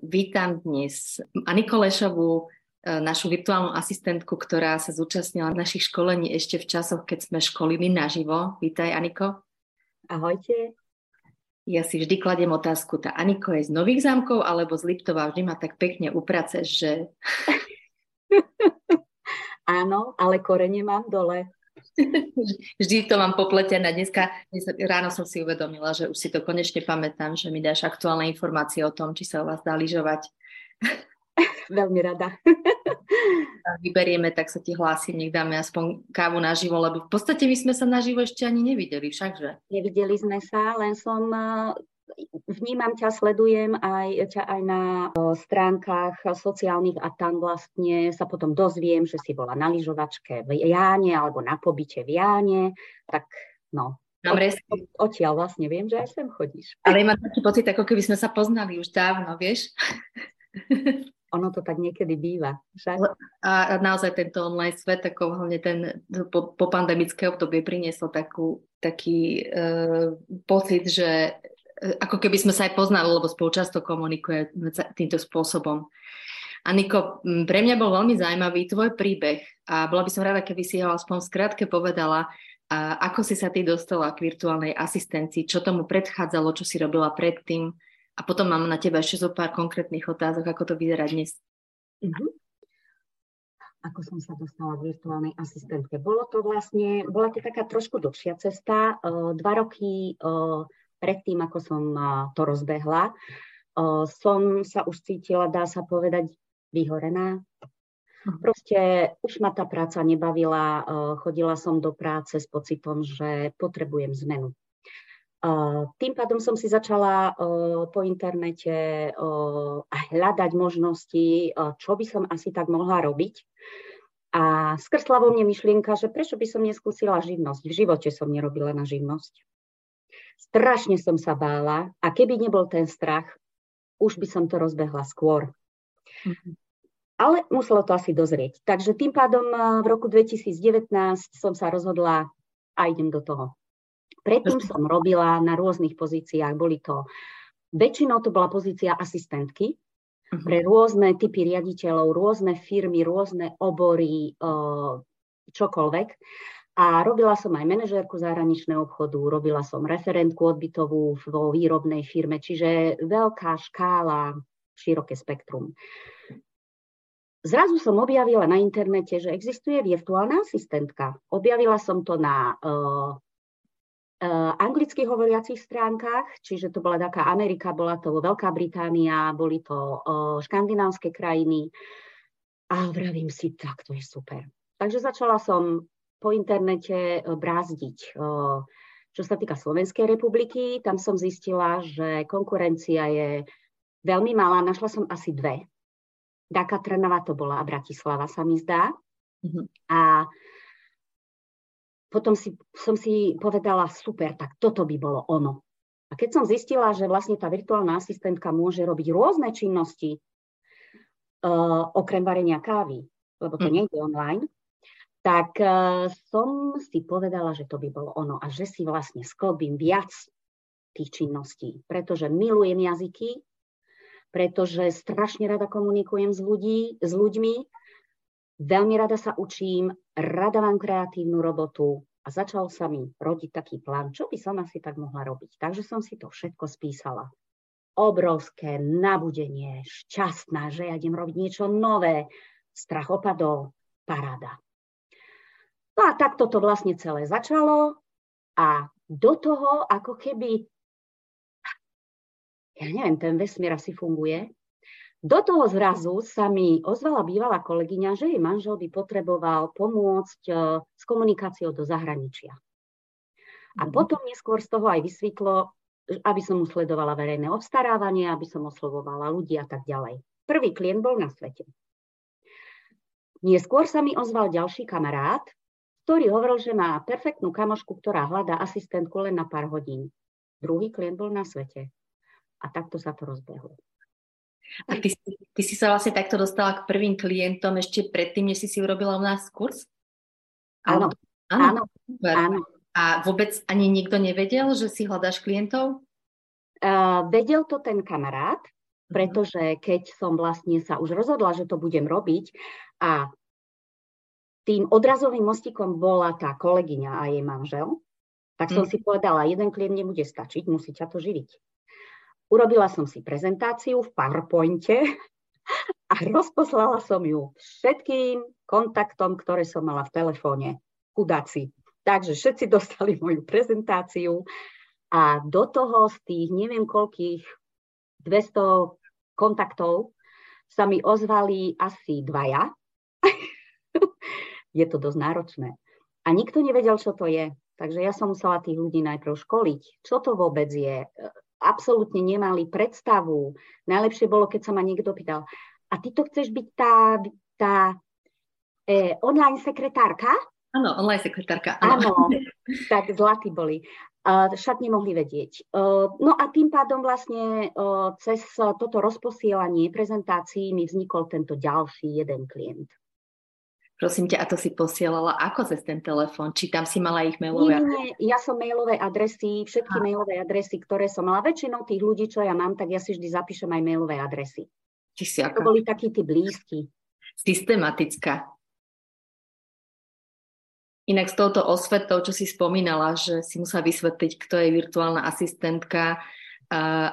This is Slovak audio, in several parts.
Vítam dnes Aniku Lešovú, e, našu virtuálnu asistentku, ktorá sa zúčastnila našich školení ešte v časoch, keď sme školili naživo. Vítaj, Aniko. Ahojte. Ja si vždy kladiem otázku, tá Aniko je z Nových zámkov alebo z Liptova? Vždy ma tak pekne upraceš, že... Áno, ale korene mám dole. Vždy to mám popletené. Dneska dnes ráno som si uvedomila, že už si to konečne pamätám, že mi dáš aktuálne informácie o tom, či sa u vás dá lyžovať. Veľmi rada. Vyberieme, tak sa ti hlásim, nech dáme aspoň kávu naživo, lebo v podstate my sme sa naživo ešte ani nevideli, všakže. Nevideli sme sa, len som vnímam ťa, sledujem aj, ťa aj na stránkach sociálnych a tam vlastne sa potom dozviem, že si bola na lyžovačke v Jáne alebo na pobyte v Jáne, tak no. Dobre. Odtiaľ vlastne viem, že aj sem chodíš. Ale mám taký pocit, ako keby sme sa poznali už dávno, vieš? Ono to tak niekedy býva. Však? A naozaj tento online svet, ako hlavne ten po, po pandemické obdobie priniesol takú, taký uh, pocit, že ako keby sme sa aj poznali, lebo spolu často komunikuje týmto spôsobom. A Niko, pre mňa bol veľmi zaujímavý tvoj príbeh a bola by som rada, keby si ho aspoň skrátke povedala, a ako si sa ty dostala k virtuálnej asistencii, čo tomu predchádzalo, čo si robila predtým a potom mám na teba ešte zo pár konkrétnych otázok, ako to vyzerá dnes. Uh-huh. Ako som sa dostala k virtuálnej asistentke? Bolo to vlastne, bola to taká trošku dlhšia cesta. Dva roky predtým, ako som to rozbehla, som sa už cítila, dá sa povedať, vyhorená. Mhm. Proste už ma tá práca nebavila, chodila som do práce s pocitom, že potrebujem zmenu. Tým pádom som si začala po internete hľadať možnosti, čo by som asi tak mohla robiť. A skrsla vo mne myšlienka, že prečo by som neskúsila živnosť. V živote som nerobila na živnosť. Strašne som sa bála a keby nebol ten strach, už by som to rozbehla skôr. Mm-hmm. Ale muselo to asi dozrieť. Takže tým pádom eh, v roku 2019 som sa rozhodla a idem do toho. Predtým som robila na rôznych pozíciách. Boli to, väčšinou to bola pozícia asistentky mm-hmm. pre rôzne typy riaditeľov, rôzne firmy, rôzne obory, eh, čokoľvek. A robila som aj manažérku zahraničného obchodu, robila som referentku odbytovú vo výrobnej firme, čiže veľká škála, široké spektrum. Zrazu som objavila na internete, že existuje virtuálna asistentka. Objavila som to na uh, uh, anglicky hovoriacich stránkach, čiže to bola taká Amerika, bola to Veľká Británia, boli to uh, škandinávske krajiny. A vravím si, tak to je super. Takže začala som po internete e, brázdiť. E, čo sa týka Slovenskej republiky, tam som zistila, že konkurencia je veľmi malá. Našla som asi dve. Daka Trnava to bola a Bratislava sa mi zdá. Mm-hmm. A potom si, som si povedala, super, tak toto by bolo ono. A keď som zistila, že vlastne tá virtuálna asistentka môže robiť rôzne činnosti, uh, okrem varenia kávy, lebo to mm. nie je online, tak uh, som si povedala, že to by bolo ono a že si vlastne sklbím viac tých činností, pretože milujem jazyky, pretože strašne rada komunikujem s, ľudí, s ľuďmi, veľmi rada sa učím, rada mám kreatívnu robotu a začal sa mi rodiť taký plán, čo by som asi tak mohla robiť. Takže som si to všetko spísala. Obrovské nabudenie, šťastná, že ja idem robiť niečo nové, strach opadol, paráda. No a takto to vlastne celé začalo a do toho ako keby, ja neviem, ten vesmír asi funguje, do toho zrazu sa mi ozvala bývalá kolegyňa, že jej manžel by potreboval pomôcť e, s komunikáciou do zahraničia. A mm. potom neskôr z toho aj vysvetlo, aby som mu sledovala verejné obstarávanie, aby som oslovovala ľudí a tak ďalej. Prvý klient bol na svete. Neskôr sa mi ozval ďalší kamarát, ktorý hovoril, že má perfektnú kamošku, ktorá hľadá asistentku len na pár hodín. Druhý klient bol na svete. A takto sa to rozbehlo. A ty, ty si sa vlastne takto dostala k prvým klientom ešte predtým, než si si urobila u nás kurz? Áno. Áno. áno. A vôbec ani nikto nevedel, že si hľadáš klientov? Uh, vedel to ten kamarát, pretože keď som vlastne sa už rozhodla, že to budem robiť a tým odrazovým mostikom bola tá kolegyňa a jej manžel, tak som mm. si povedala, jeden klient nebude stačiť, musí ťa to živiť. Urobila som si prezentáciu v PowerPointe a rozposlala som ju všetkým kontaktom, ktoré som mala v telefóne. Chudáci. Takže všetci dostali moju prezentáciu a do toho z tých neviem koľkých 200 kontaktov sa mi ozvali asi dvaja. Je to dosť náročné. A nikto nevedel, čo to je. Takže ja som musela tých ľudí najprv školiť. Čo to vôbec je? Absolútne nemali predstavu. Najlepšie bolo, keď sa ma niekto pýtal, a ty to chceš byť tá, tá e, online sekretárka? Áno, online sekretárka. Áno, tak zlatí boli. Uh, však nemohli vedieť. Uh, no a tým pádom vlastne uh, cez toto rozposielanie prezentácií mi vznikol tento ďalší jeden klient. Prosím ťa, a to si posielala ako cez ten telefón? Či tam si mala ich mailové? Nie, nie, ja som mailové adresy, všetky a. mailové adresy, ktoré som mala. Väčšinou tých ľudí, čo ja mám, tak ja si vždy zapíšem aj mailové adresy. Ty si ako? To boli takí tí blízki. Systematická. Inak s touto osvetou, čo si spomínala, že si musela vysvetliť, kto je virtuálna asistentka,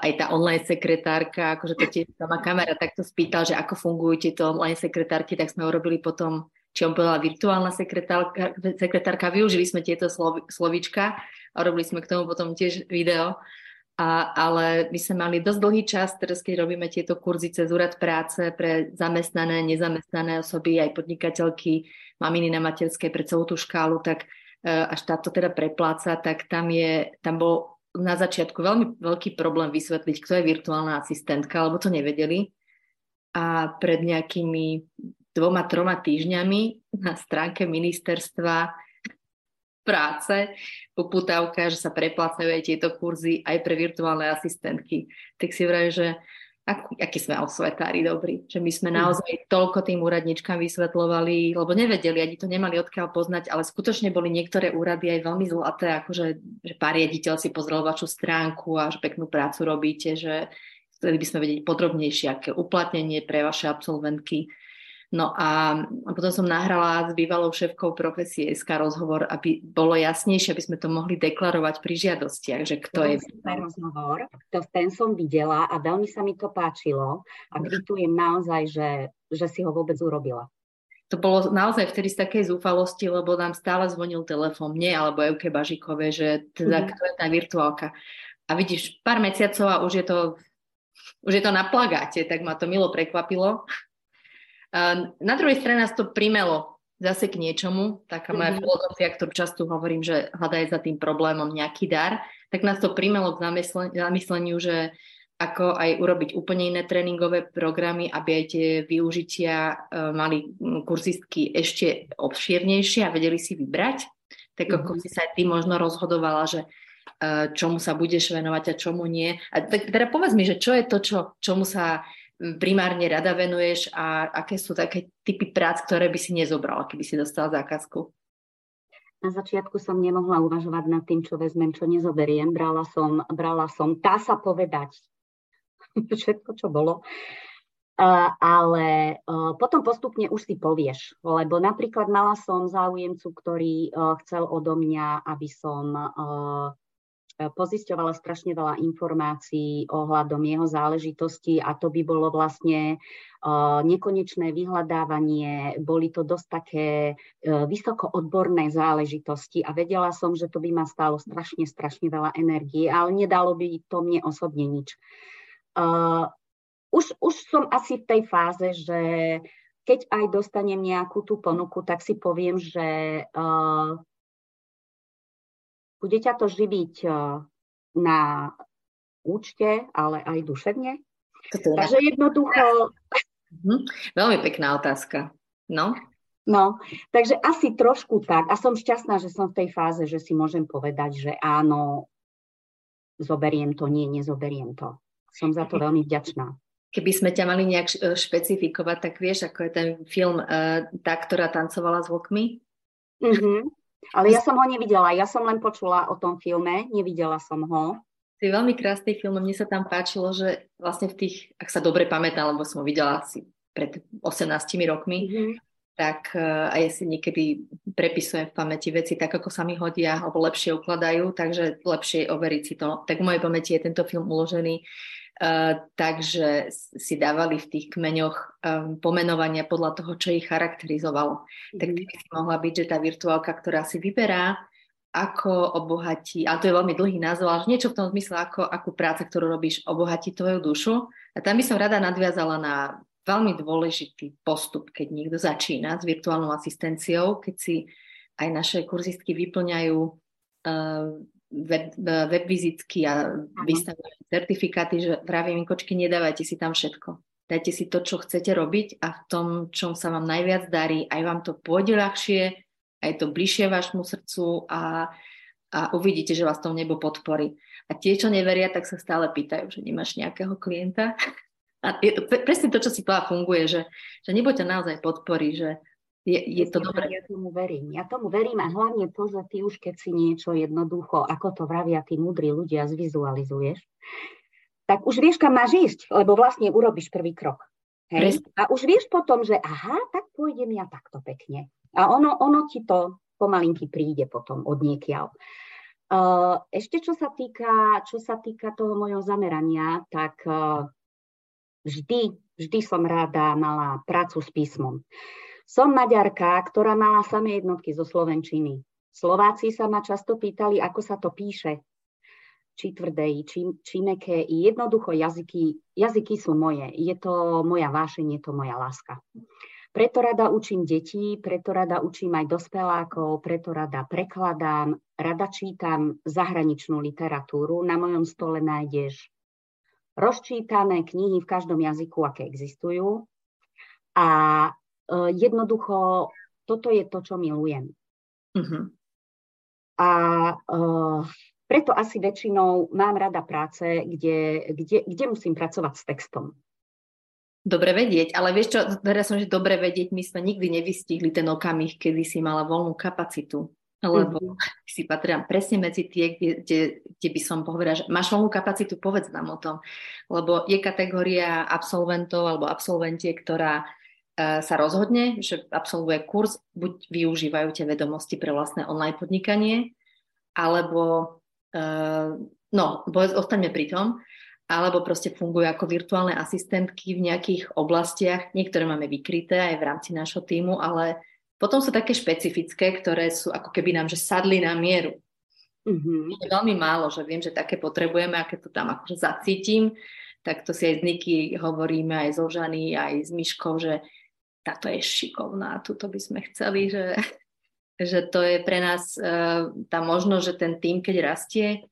aj tá online sekretárka, akože to tiež sama kamera takto spýtal, že ako fungujú tieto online sekretárky, tak sme urobili potom on povedala virtuálna sekretárka, sekretárka, využili sme tieto slov, slovička a robili sme k tomu potom tiež video. A, ale my sme mali dosť dlhý čas, teraz keď robíme tieto kurzy cez úrad práce pre zamestnané, nezamestnané osoby, aj podnikateľky, maminy na materskej pre celú tú škálu, tak e, až táto teda prepláca, tak tam, je, tam bol na začiatku veľmi veľký problém vysvetliť, kto je virtuálna asistentka, lebo to nevedeli. A pred nejakými dvoma, troma týždňami na stránke ministerstva práce poputávka, že sa preplácajú aj tieto kurzy aj pre virtuálne asistentky. Tak si vraj, že ak, aký sme osvetári dobrí, že my sme mhm. naozaj toľko tým úradničkám vysvetlovali, lebo nevedeli, ani to nemali odkiaľ poznať, ale skutočne boli niektoré úrady aj veľmi zlaté, akože že pár riaditeľ si pozrel vašu stránku a že peknú prácu robíte, že chceli by sme vedieť podrobnejšie, aké uplatnenie pre vaše absolventky No a potom som nahrala s bývalou šéfkou profesie SK rozhovor, aby bolo jasnejšie, aby sme to mohli deklarovať pri žiadostiach, že kto to je. Rozhovor, to ten som videla a veľmi sa mi to páčilo a kvitujem naozaj, že, že si ho vôbec urobila. To bolo naozaj vtedy z takej zúfalosti, lebo nám stále zvonil telefón, mne alebo Evke Bažikové, že teda, mm-hmm. kto je tá virtuálka. A vidíš, pár mesiacov a už je to už je to na plagáte, tak ma to milo prekvapilo. Na druhej strane nás to primelo zase k niečomu, taká moja mm-hmm. filozofia, ktorú často hovorím, že hľadaj za tým problémom nejaký dar, tak nás to primelo k zamysleniu, že ako aj urobiť úplne iné tréningové programy, aby aj tie využitia e, mali kurzistky ešte obšírnejšie a vedeli si vybrať. Tak mm-hmm. ako si sa aj ty možno rozhodovala, že e, čomu sa budeš venovať a čomu nie. A tak, teda povedz mi, že čo je to, čo, čomu sa primárne rada venuješ a aké sú také typy prác, ktoré by si nezobrala, keby si dostala zákazku? Na začiatku som nemohla uvažovať nad tým, čo vezmem, čo nezoberiem. Brala som, brala som, tá sa povedať, všetko, čo bolo. Uh, ale uh, potom postupne už si povieš, lebo napríklad mala som záujemcu, ktorý uh, chcel odo mňa, aby som pozisťovala strašne veľa informácií ohľadom jeho záležitosti a to by bolo vlastne nekonečné vyhľadávanie, boli to dosť také e, vysoko odborné záležitosti a vedela som, že to by ma stálo strašne, strašne veľa energie, ale nedalo by to mne osobne nič. Už, už som asi v tej fáze, že keď aj dostanem nejakú tú ponuku, tak si poviem, že bude ťa to živiť eh, na účte, ale aj duševne? Toto Takže jednoducho... Mhm. Veľmi pekná otázka. No? No, takže asi trošku tak. A som šťastná, že som v tej fáze, že si môžem povedať, že áno, zoberiem to, nie, nezoberiem to. Som za to veľmi vďačná. Keby sme ťa mali nejak eh, špecifikovať, tak vieš, ako je ten film uh, Tá, ktorá tancovala s vlkmi? Mm-hmm. Ale ja som ho nevidela, ja som len počula o tom filme, nevidela som ho. To je veľmi krásny film. Mne sa tam páčilo, že vlastne v tých, ak sa dobre pamätám, lebo som ho videla asi pred 18 rokmi, mm-hmm. tak uh, aj si niekedy prepisujem v pamäti veci tak, ako sa mi hodia, alebo lepšie ukladajú, takže lepšie overiť si to. Tak v mojej pamäti je tento film uložený. Uh, takže si dávali v tých kmeňoch um, pomenovania podľa toho, čo ich charakterizovalo. Mm-hmm. Tak by si mohla byť, že tá virtuálka, ktorá si vyberá ako obohatí, a to je veľmi dlhý názov, ale niečo v tom zmysle, ako, akú prácu, ktorú robíš, obohatí tvoju dušu. A tam by som rada nadviazala na veľmi dôležitý postup, keď niekto začína s virtuálnou asistenciou, keď si aj naše kurzistky vyplňajú uh, web, web vizitky a vystavujú certifikáty, že vravím, kočky, nedávajte si tam všetko. Dajte si to, čo chcete robiť a v tom, čom sa vám najviac darí, aj vám to pôjde ľahšie, a je to bližšie vašmu srdcu a, a uvidíte, že vás to nebo podporí. A tie, čo neveria, tak sa stále pýtajú, že nemáš nejakého klienta. A je to presne to, čo si povedala, funguje, že, že nebo ťa naozaj podporí, že je, je to dobré. Ja tomu verím. Ja tomu verím a hlavne to, že ty už keď si niečo jednoducho, ako to vravia tí múdri ľudia, zvizualizuješ, tak už vieš, kam máš ísť, lebo vlastne urobíš prvý krok. Hej? A už vieš potom, že aha, tak pôjdem ja takto pekne. A ono, ono ti to pomalinky príde potom od niekiaľ. Uh, ešte čo sa, týka, čo sa týka toho mojho zamerania, tak uh, vždy, vždy som rada mala prácu s písmom. Som Maďarka, ktorá mala samé jednotky zo Slovenčiny. Slováci sa ma často pýtali, ako sa to píše. Či tvrdé, či, či meké. Jednoducho jazyky, jazyky sú moje. Je to moja vášeň, je to moja láska. Preto rada učím deti, preto rada učím aj dospelákov, preto rada prekladám, rada čítam zahraničnú literatúru. Na mojom stole nájdeš rozčítané knihy v každom jazyku, aké existujú. A jednoducho, toto je to, čo milujem. Uh-huh. A e, preto asi väčšinou mám rada práce, kde, kde, kde musím pracovať s textom. Dobre vedieť, ale vieš čo, teraz som, že dobre vedieť, my sme nikdy nevystihli ten okamih, kedy si mala voľnú kapacitu. Lebo mm-hmm. si patrám presne medzi tie, kde, kde, kde by som povedala, že máš voľnú kapacitu, povedz nám o tom. Lebo je kategória absolventov alebo absolventie, ktorá uh, sa rozhodne, že absolvuje kurz, buď využívajú tie vedomosti pre vlastné online podnikanie, alebo uh, no, ostaňme pri tom, alebo proste fungujú ako virtuálne asistentky v nejakých oblastiach. Niektoré máme vykryté aj v rámci nášho týmu, ale potom sú také špecifické, ktoré sú ako keby nám že sadli na mieru. Mm-hmm. Je veľmi málo, že viem, že také potrebujeme a keď to tam akože zacítim, tak to si aj z Niky hovoríme, aj so Žany, aj s Myškou, že táto je šikovná, tuto by sme chceli, že, že to je pre nás uh, tá možnosť, že ten tým, keď rastie,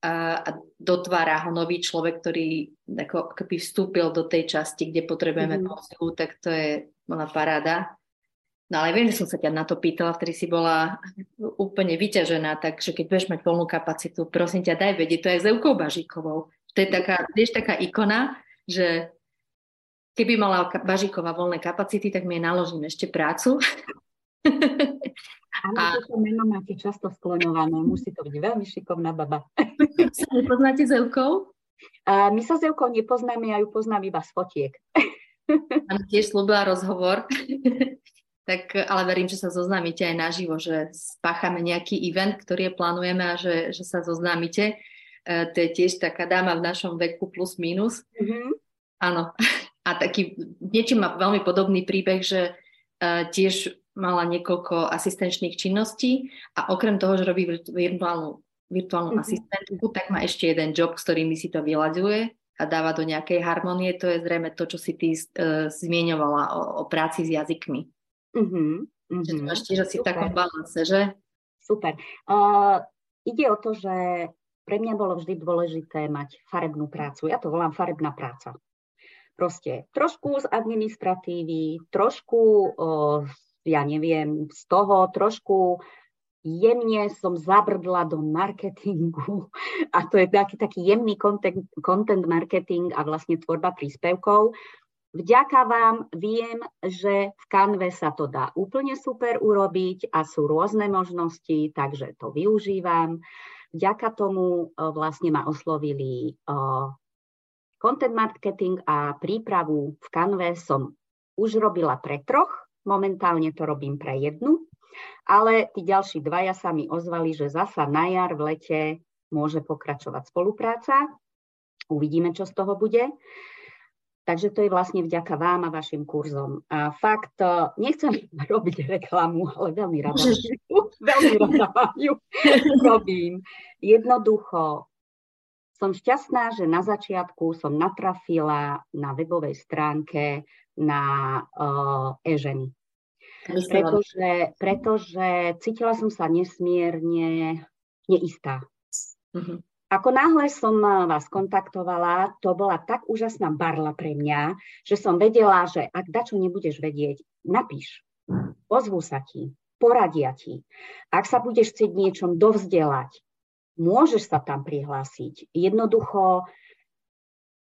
a, a dotvára ho nový človek, ktorý ako keby vstúpil do tej časti, kde potrebujeme mm-hmm. posilu, tak to je ona paráda. No ale viem, že som sa ťa na to pýtala, vtedy si bola úplne vyťažená, takže keď budeš mať voľnú kapacitu, prosím ťa, daj vedieť, to je s Evkou Bažíkovou. To je taká, vieš, taká ikona, že keby mala Bažíková voľné kapacity, tak mi je naložím ešte prácu. Áno, a... toto meno máte často skloňované, musí to byť veľmi šikovná baba. Sa nepoznáte s Evkou? A my sa s Evkou nepoznáme, ja ju poznám iba z fotiek. Áno, tiež slúbila rozhovor. tak ale verím, že sa zoznámite aj naživo, že spáchame nejaký event, ktorý plánujeme a že, že sa zoznámite. E, to je tiež taká dáma v našom veku plus minus. Mm-hmm. Áno. A taký, niečím má veľmi podobný príbeh, že uh, tiež mala niekoľko asistenčných činností a okrem toho, že robí virtuálnu, virtuálnu mm-hmm. asistentku, tak má ešte jeden job, s ktorými si to vyľadzuje a dáva do nejakej harmonie. To je zrejme to, čo si ty uh, zmieňovala o, o práci s jazykmi. Mm-hmm. Že to máš tiež asi v takom balance, že? Super. Uh, ide o to, že pre mňa bolo vždy dôležité mať farebnú prácu. Ja to volám farebná práca. Proste trošku z administratívy, trošku ja neviem, z toho trošku jemne som zabrdla do marketingu a to je taký, taký jemný content, content marketing a vlastne tvorba príspevkov. Vďaka vám viem, že v Canve sa to dá úplne super urobiť a sú rôzne možnosti, takže to využívam. Vďaka tomu vlastne ma oslovili content marketing a prípravu v Canve som už robila pre troch, momentálne to robím pre jednu, ale tí ďalší dvaja sa mi ozvali, že zasa na jar v lete môže pokračovať spolupráca. Uvidíme, čo z toho bude. Takže to je vlastne vďaka vám a vašim kurzom. A fakt, e, nechcem robiť reklamu, ale veľmi rada, veľmi rada ju robím. Jednoducho, som šťastná, že na začiatku som natrafila na webovej stránke na uh, e-ženy. Pretože, pretože cítila som sa nesmierne neistá. Uh-huh. Ako náhle som vás kontaktovala, to bola tak úžasná barla pre mňa, že som vedela, že ak dačo nebudeš vedieť, napíš. Ozvú sa ti, poradia ti. Ak sa budeš chcieť niečom dovzdelať, môžeš sa tam prihlásiť. Jednoducho,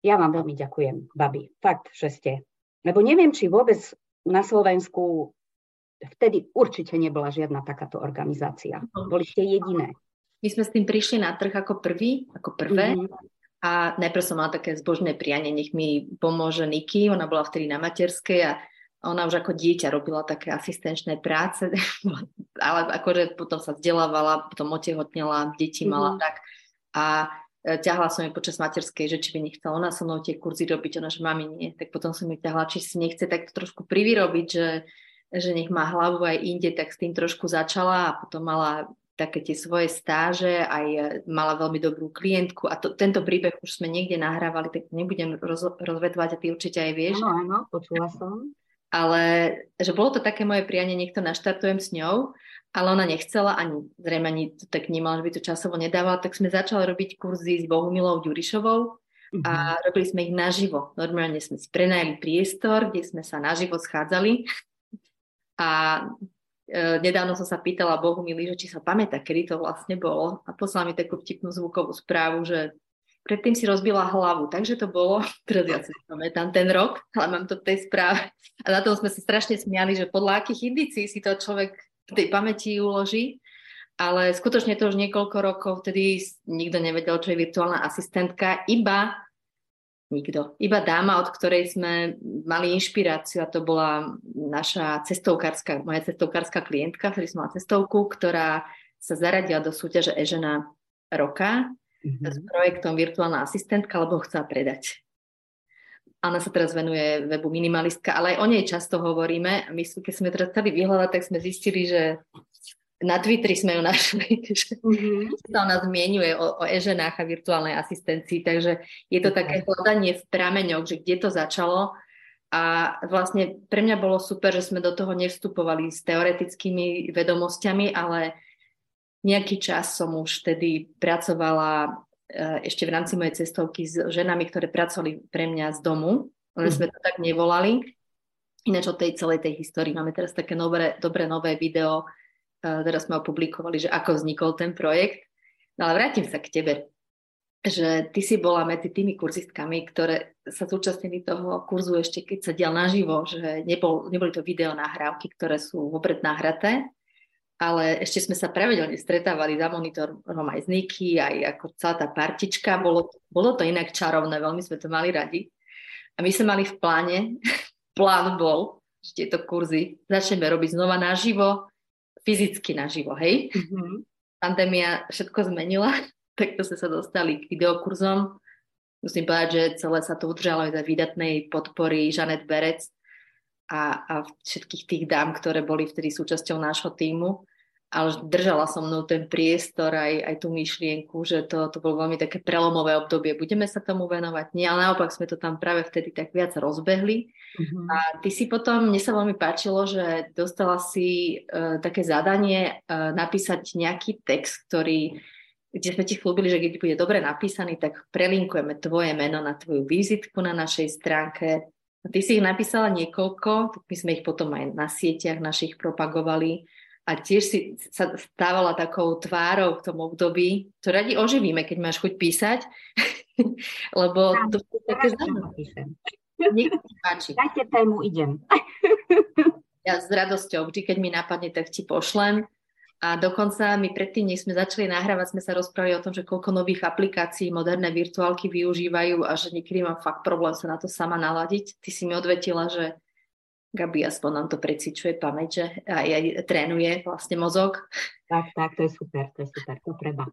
ja vám veľmi ďakujem, babi. Fakt, že ste. Lebo neviem, či vôbec na Slovensku vtedy určite nebola žiadna takáto organizácia. Boli ste jediné. My sme s tým prišli na trh ako prvý, ako prvé. Mm-hmm. A najprv som mala také zbožné prianie, nech mi pomôže Niky, ona bola vtedy na materskej a ona už ako dieťa robila také asistenčné práce, ale akože potom sa vzdelávala, potom otehotnela, deti mala mm-hmm. tak. A e, ťahla som jej počas materskej, že či by nechcela ona so mnou tie kurzy robiť, ona že mami nie, tak potom som ju ťahla, či si nechce tak trošku privyrobiť, že, že nech má hlavu aj inde, tak s tým trošku začala a potom mala také tie svoje stáže, aj e, mala veľmi dobrú klientku a to, tento príbeh už sme niekde nahrávali, tak nebudem roz, rozvetvať a ty určite aj vieš. Áno, áno, počula som. Ale že bolo to také moje prianie, niekto naštartujem s ňou, ale ona nechcela, ani zrejme ani to tak vnímala, že by to časovo nedávala, tak sme začali robiť kurzy s Bohumilou Ďurišovou a mhm. robili sme ich naživo. Normálne sme si prenajali priestor, kde sme sa naživo schádzali a E, nedávno som sa pýtala Bohu že či sa pamätá, kedy to vlastne bolo a poslala mi takú vtipnú zvukovú správu, že predtým si rozbila hlavu, takže to bolo, teraz ja si pamätám ten rok, ale mám to v tej správe. A na tom sme sa strašne smiali, že podľa akých indícií si to človek v tej pamäti uloží. Ale skutočne to už niekoľko rokov, vtedy nikto nevedel, čo je virtuálna asistentka, iba Nikto. Iba dáma, od ktorej sme mali inšpiráciu a to bola naša cestovkárska, moja cestovkárska klientka, ktorý som mala cestovku, ktorá sa zaradila do súťaže Ežena roka mm-hmm. s projektom Virtuálna asistentka, lebo ho chcela predať. Ona sa teraz venuje webu Minimalistka, ale aj o nej často hovoríme. My, keď sme teraz chceli vyhľadať, tak sme zistili, že na Twitteri sme ju našli, že mm-hmm. sa ona zmienuje o, o e-ženách a virtuálnej asistencii, takže je to také hľadanie v prameňoch, že kde to začalo a vlastne pre mňa bolo super, že sme do toho nevstupovali s teoretickými vedomosťami, ale nejaký čas som už vtedy pracovala e, ešte v rámci mojej cestovky s ženami, ktoré pracovali pre mňa z domu. Len sme to tak nevolali. Ináč o tej celej tej histórii máme teraz také nové, dobré nové video, teraz sme opublikovali, že ako vznikol ten projekt. No ale vrátim sa k tebe, že ty si bola medzi tými kurzistkami, ktoré sa zúčastnili toho kurzu ešte keď sa dial naživo, že nebol, neboli to video nahrávky, ktoré sú vopred nahraté, ale ešte sme sa pravidelne stretávali za monitorom aj z Niky, aj ako celá tá partička. Bolo, bolo to inak čarovné, veľmi sme to mali radi. A my sme mali v pláne, plán bol, že tieto kurzy začneme robiť znova naživo, fyzicky naživo, hej? Mm-hmm. Pandémia všetko zmenila, tak to sme sa dostali k videokurzom. Musím povedať, že celé sa to udržalo aj za výdatnej podpory Žanet Berec a, a všetkých tých dám, ktoré boli vtedy súčasťou nášho týmu ale držala som mnou ten priestor aj, aj tú myšlienku, že to, to bolo veľmi také prelomové obdobie. Budeme sa tomu venovať? Nie, ale naopak sme to tam práve vtedy tak viac rozbehli. Mm-hmm. A ty si potom, mne sa veľmi páčilo, že dostala si uh, také zadanie uh, napísať nejaký text, ktorý kde sme ti chlúbili, že keď bude dobre napísaný, tak prelinkujeme tvoje meno na tvoju vizitku na našej stránke. Ty si ich napísala niekoľko, tak my sme ich potom aj na sieťach našich propagovali a tiež si sa stávala takou tvárou v tom období. To radi oživíme, keď máš chuť písať, lebo ja, to je také zaujímavé. Dajte tému, idem. ja s radosťou, vždy keď mi napadne, tak ti pošlem. A dokonca my predtým, než sme začali nahrávať, sme sa rozprávali o tom, že koľko nových aplikácií moderné virtuálky využívajú a že niekedy mám fakt problém sa na to sama naladiť. Ty si mi odvetila, že Gabi aspoň nám to precičuje pamäť, že aj, aj trénuje vlastne mozog. Tak, tak, to je super, to je super, to treba.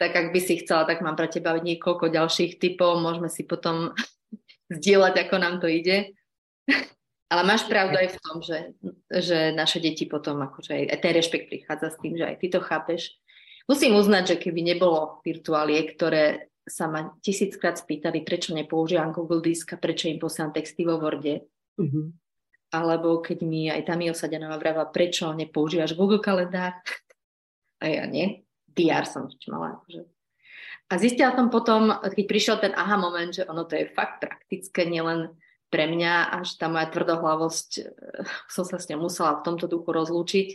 Tak ak by si chcela, tak mám pre teba niekoľko ďalších typov, môžeme si potom zdieľať, ako nám to ide. Ale máš pravdu aj v tom, že, že naše deti potom, akože aj, aj ten rešpekt prichádza s tým, že aj ty to chápeš. Musím uznať, že keby nebolo virtuáliek, ktoré sa ma tisíckrát spýtali, prečo nepoužívam Google Disk a prečo im posielam texty vo Worde. Mm-hmm. Alebo keď mi aj tam Osadenová vravila, prečo nepoužívaš Google kalendár. A ja nie. DR som mala. Akože. A zistila som potom, keď prišiel ten aha moment, že ono to je fakt praktické, nielen pre mňa až tá moja tvrdohlavosť, eh, som sa s ňou musela v tomto duchu rozlúčiť.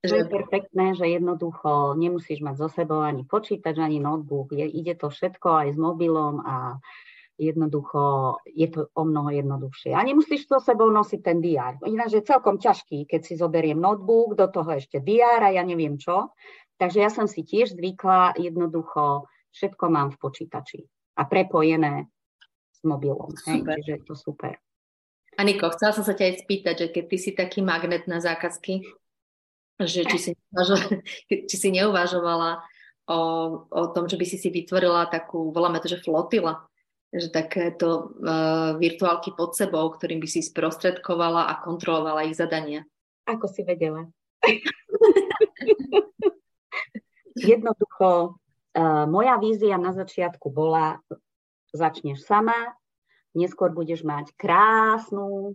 To je perfektné, že jednoducho nemusíš mať so sebou ani počítač, ani notebook. Je, ide to všetko aj s mobilom a jednoducho je to o mnoho jednoduchšie. A nemusíš so sebou nosiť ten DR. Ináč je celkom ťažký, keď si zoberiem notebook, do toho ešte DR a ja neviem čo. Takže ja som si tiež zvykla jednoducho, všetko mám v počítači a prepojené s mobilom. Hej, čiže je to super. Aniko, chcela som sa ťa aj spýtať, že keď ty si taký magnet na zákazky, že či si, či si neuvažovala o, o tom, že by si si vytvorila takú, voláme to, že flotila, že takéto uh, virtuálky pod sebou, ktorým by si sprostredkovala a kontrolovala ich zadania. Ako si vedela? Jednoducho, uh, moja vízia na začiatku bola začneš sama, neskôr budeš mať krásnu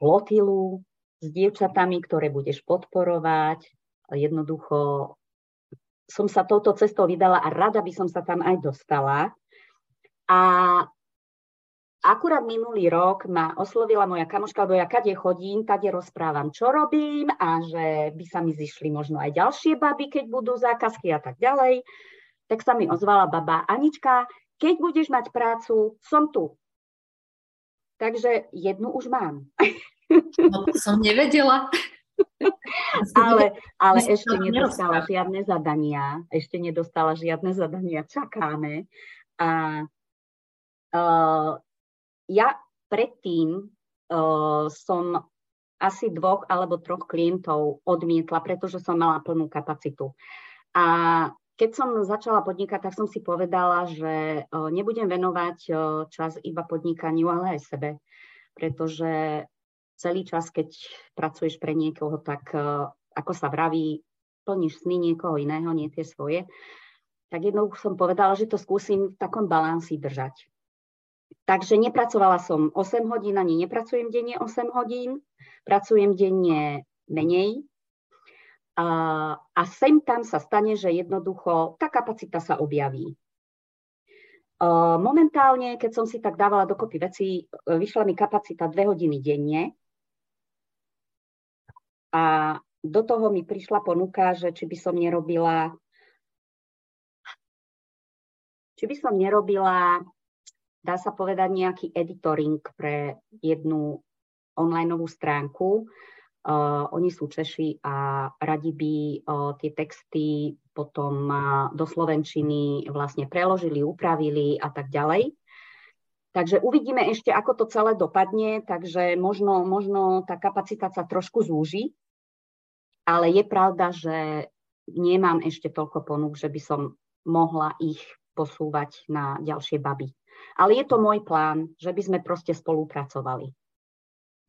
flotilu s dievčatami, ktoré budeš podporovať. Jednoducho som sa touto cestou vydala a rada by som sa tam aj dostala. A akurát minulý rok ma oslovila moja kamoška, lebo ja kade chodím, tade rozprávam, čo robím a že by sa mi zišli možno aj ďalšie baby, keď budú zákazky a tak ďalej. Tak sa mi ozvala baba Anička, keď budeš mať prácu, som tu. Takže jednu už mám. No to som nevedela. ale, ale ešte nedostala žiadne zadania. Ešte nedostala žiadne zadania. Čakáme. A uh, ja predtým uh, som asi dvoch alebo troch klientov odmietla, pretože som mala plnú kapacitu. A keď som začala podnikať, tak som si povedala, že nebudem venovať čas iba podnikaniu, ale aj sebe. Pretože celý čas, keď pracuješ pre niekoho, tak ako sa vraví, plníš sny niekoho iného, nie tie svoje. Tak jednoducho som povedala, že to skúsim v takom balansi držať. Takže nepracovala som 8 hodín, ani nepracujem denne 8 hodín, pracujem denne menej, a, sem tam sa stane, že jednoducho tá kapacita sa objaví. Momentálne, keď som si tak dávala dokopy veci, vyšla mi kapacita 2 hodiny denne a do toho mi prišla ponuka, že či by som nerobila či by som nerobila, dá sa povedať, nejaký editoring pre jednu online stránku, Uh, oni sú Češi a radi by uh, tie texty potom uh, do Slovenčiny vlastne preložili, upravili a tak ďalej. Takže uvidíme ešte, ako to celé dopadne, takže možno, možno tá kapacita sa trošku zúži, ale je pravda, že nemám ešte toľko ponúk, že by som mohla ich posúvať na ďalšie baby. Ale je to môj plán, že by sme proste spolupracovali.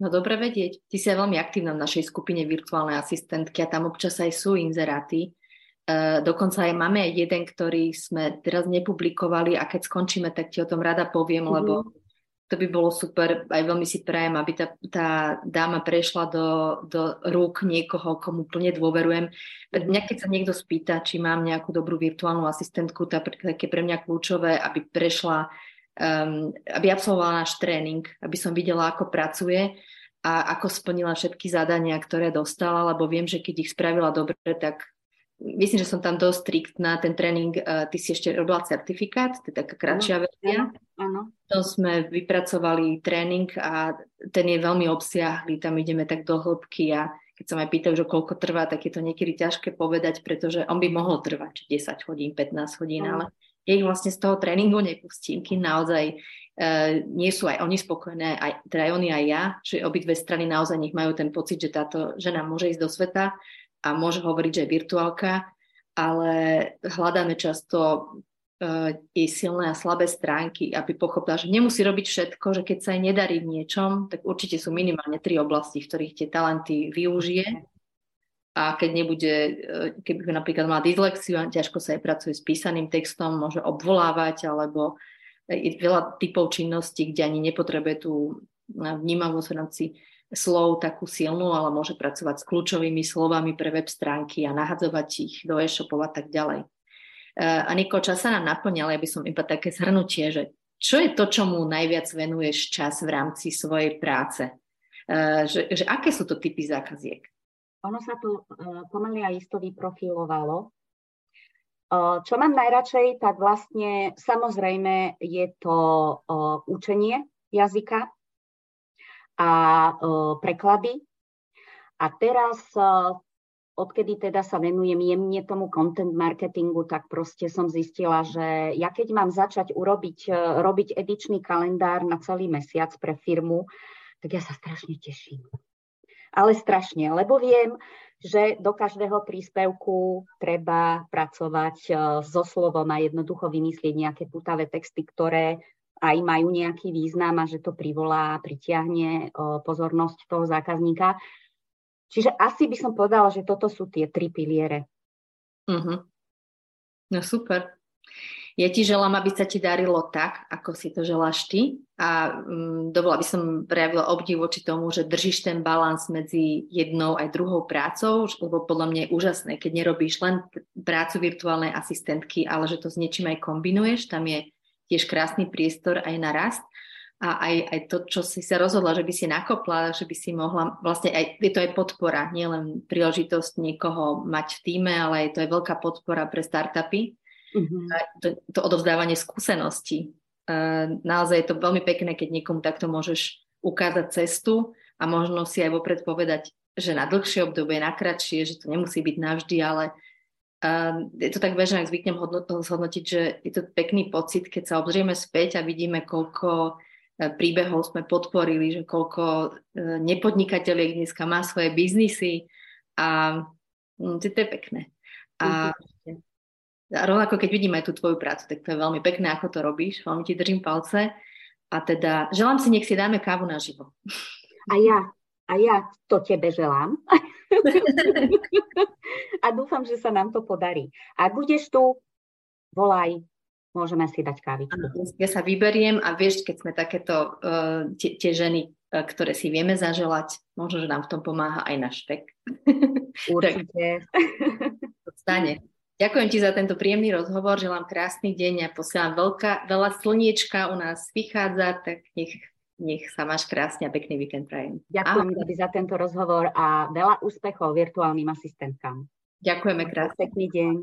No dobre vedieť. Ty si veľmi aktívna v našej skupine virtuálnej asistentky a tam občas aj sú inzeráty. Uh, dokonca aj máme jeden, ktorý sme teraz nepublikovali a keď skončíme, tak ti o tom rada poviem, mm-hmm. lebo to by bolo super. Aj veľmi si prajem, aby tá, tá dáma prešla do, do rúk niekoho, komu plne dôverujem. Mňa keď sa niekto spýta, či mám nejakú dobrú virtuálnu asistentku, tak je pre mňa kľúčové, aby prešla um, aby absolvovala náš tréning, aby som videla, ako pracuje a ako splnila všetky zadania, ktoré dostala, lebo viem, že keď ich spravila dobre, tak myslím, že som tam dosť striktná. Ten tréning, uh, ty si ešte robila certifikát, to je taká kratšia verzia. Áno. To sme vypracovali tréning a ten je veľmi obsiahly, tam ideme tak do hĺbky a keď sa ma pýtajú, že koľko trvá, tak je to niekedy ťažké povedať, pretože on by mohol trvať 10 hodín, 15 hodín, mm. ale ja ich vlastne z toho tréningu nepustím, kým naozaj uh, nie sú aj oni spokojné, aj, teda aj oni aj ja, že obidve strany naozaj nech majú ten pocit, že táto žena môže ísť do sveta a môže hovoriť, že je virtuálka, ale hľadáme často uh, jej silné a slabé stránky, aby pochopila, že nemusí robiť všetko, že keď sa jej nedarí v niečom, tak určite sú minimálne tri oblasti, v ktorých tie talenty využije. A keď nebude, uh, keby napríklad má dyslexiu ťažko sa jej pracuje s písaným textom, môže obvolávať, alebo je veľa typov činností, kde ani nepotrebuje tú vnímavosť v rámci slov takú silnú, ale môže pracovať s kľúčovými slovami pre web stránky a nahadzovať ich do e-shopov a tak ďalej. Eh, a Niko, čas sa nám naplňal, ja by som iba také zhrnutie, že čo je to, čomu najviac venuješ čas v rámci svojej práce? Že, že aké sú to typy zákaziek? Ono sa to uh, pomaly a isto vyprofilovalo. Uh, čo mám najradšej, tak vlastne samozrejme je to uh, učenie jazyka a preklady. A teraz odkedy teda sa venujem jemne tomu content marketingu, tak proste som zistila, že ja keď mám začať urobiť, e, robiť edičný kalendár na celý mesiac pre firmu, tak ja sa strašne teším. Ale strašne, lebo viem, že do každého príspevku treba pracovať e, so slovom a jednoducho vymyslieť nejaké putavé texty, ktoré aj majú nejaký význam a že to privolá, pritiahne e, pozornosť toho zákazníka. Čiže asi by som povedala, že toto sú tie tri piliere. Uh-huh. No super. Ja ti želám, aby sa ti darilo tak, ako si to želáš ty. A um, dovolila by som prejavila obdiv voči tomu, že držíš ten balans medzi jednou aj druhou prácou, lebo podľa mňa je úžasné, keď nerobíš len prácu virtuálnej asistentky, ale že to s niečím aj kombinuješ. Tam je tiež krásny priestor aj na rast a aj, aj to, čo si sa rozhodla, že by si nakopla, že by si mohla, vlastne aj, je to aj podpora, nielen príležitosť niekoho mať v týme, ale je to aj veľká podpora pre startupy. Mm-hmm. To, to odovzdávanie skúseností. Naozaj je to veľmi pekné, keď niekomu takto môžeš ukázať cestu a možno si aj vopred povedať, že na dlhšie obdobie, na kratšie, že to nemusí byť navždy, ale uh, je to tak bežné, ak zvyknem zhodnotiť, že je to pekný pocit, keď sa obzrieme späť a vidíme, koľko E, príbehov sme podporili, že koľko e, nepodnikateľiek dneska má svoje biznisy a mm, to je pekné. A, a rovnako keď vidím aj tú tvoju prácu, tak to je veľmi pekné, ako to robíš, veľmi ti držím palce a teda želám si, nech si dáme kávu naživo. A ja, a ja to tebe želám. a dúfam, že sa nám to podarí. Ak budeš tu, volaj, môžeme si dať kávičku. Ja sa vyberiem a vieš, keď sme takéto uh, tie, tie ženy, uh, ktoré si vieme zaželať, možno, že nám v tom pomáha aj náš tek. Určite. stane. Ďakujem ti za tento príjemný rozhovor, želám krásny deň a posielam veľká, veľa slniečka u nás vychádza, tak nech, nech sa máš krásne a pekný víkend prajem. Ďakujem Ahoj. za tento rozhovor a veľa úspechov virtuálnym asistentkám. Ďakujeme krásne. Pekný deň.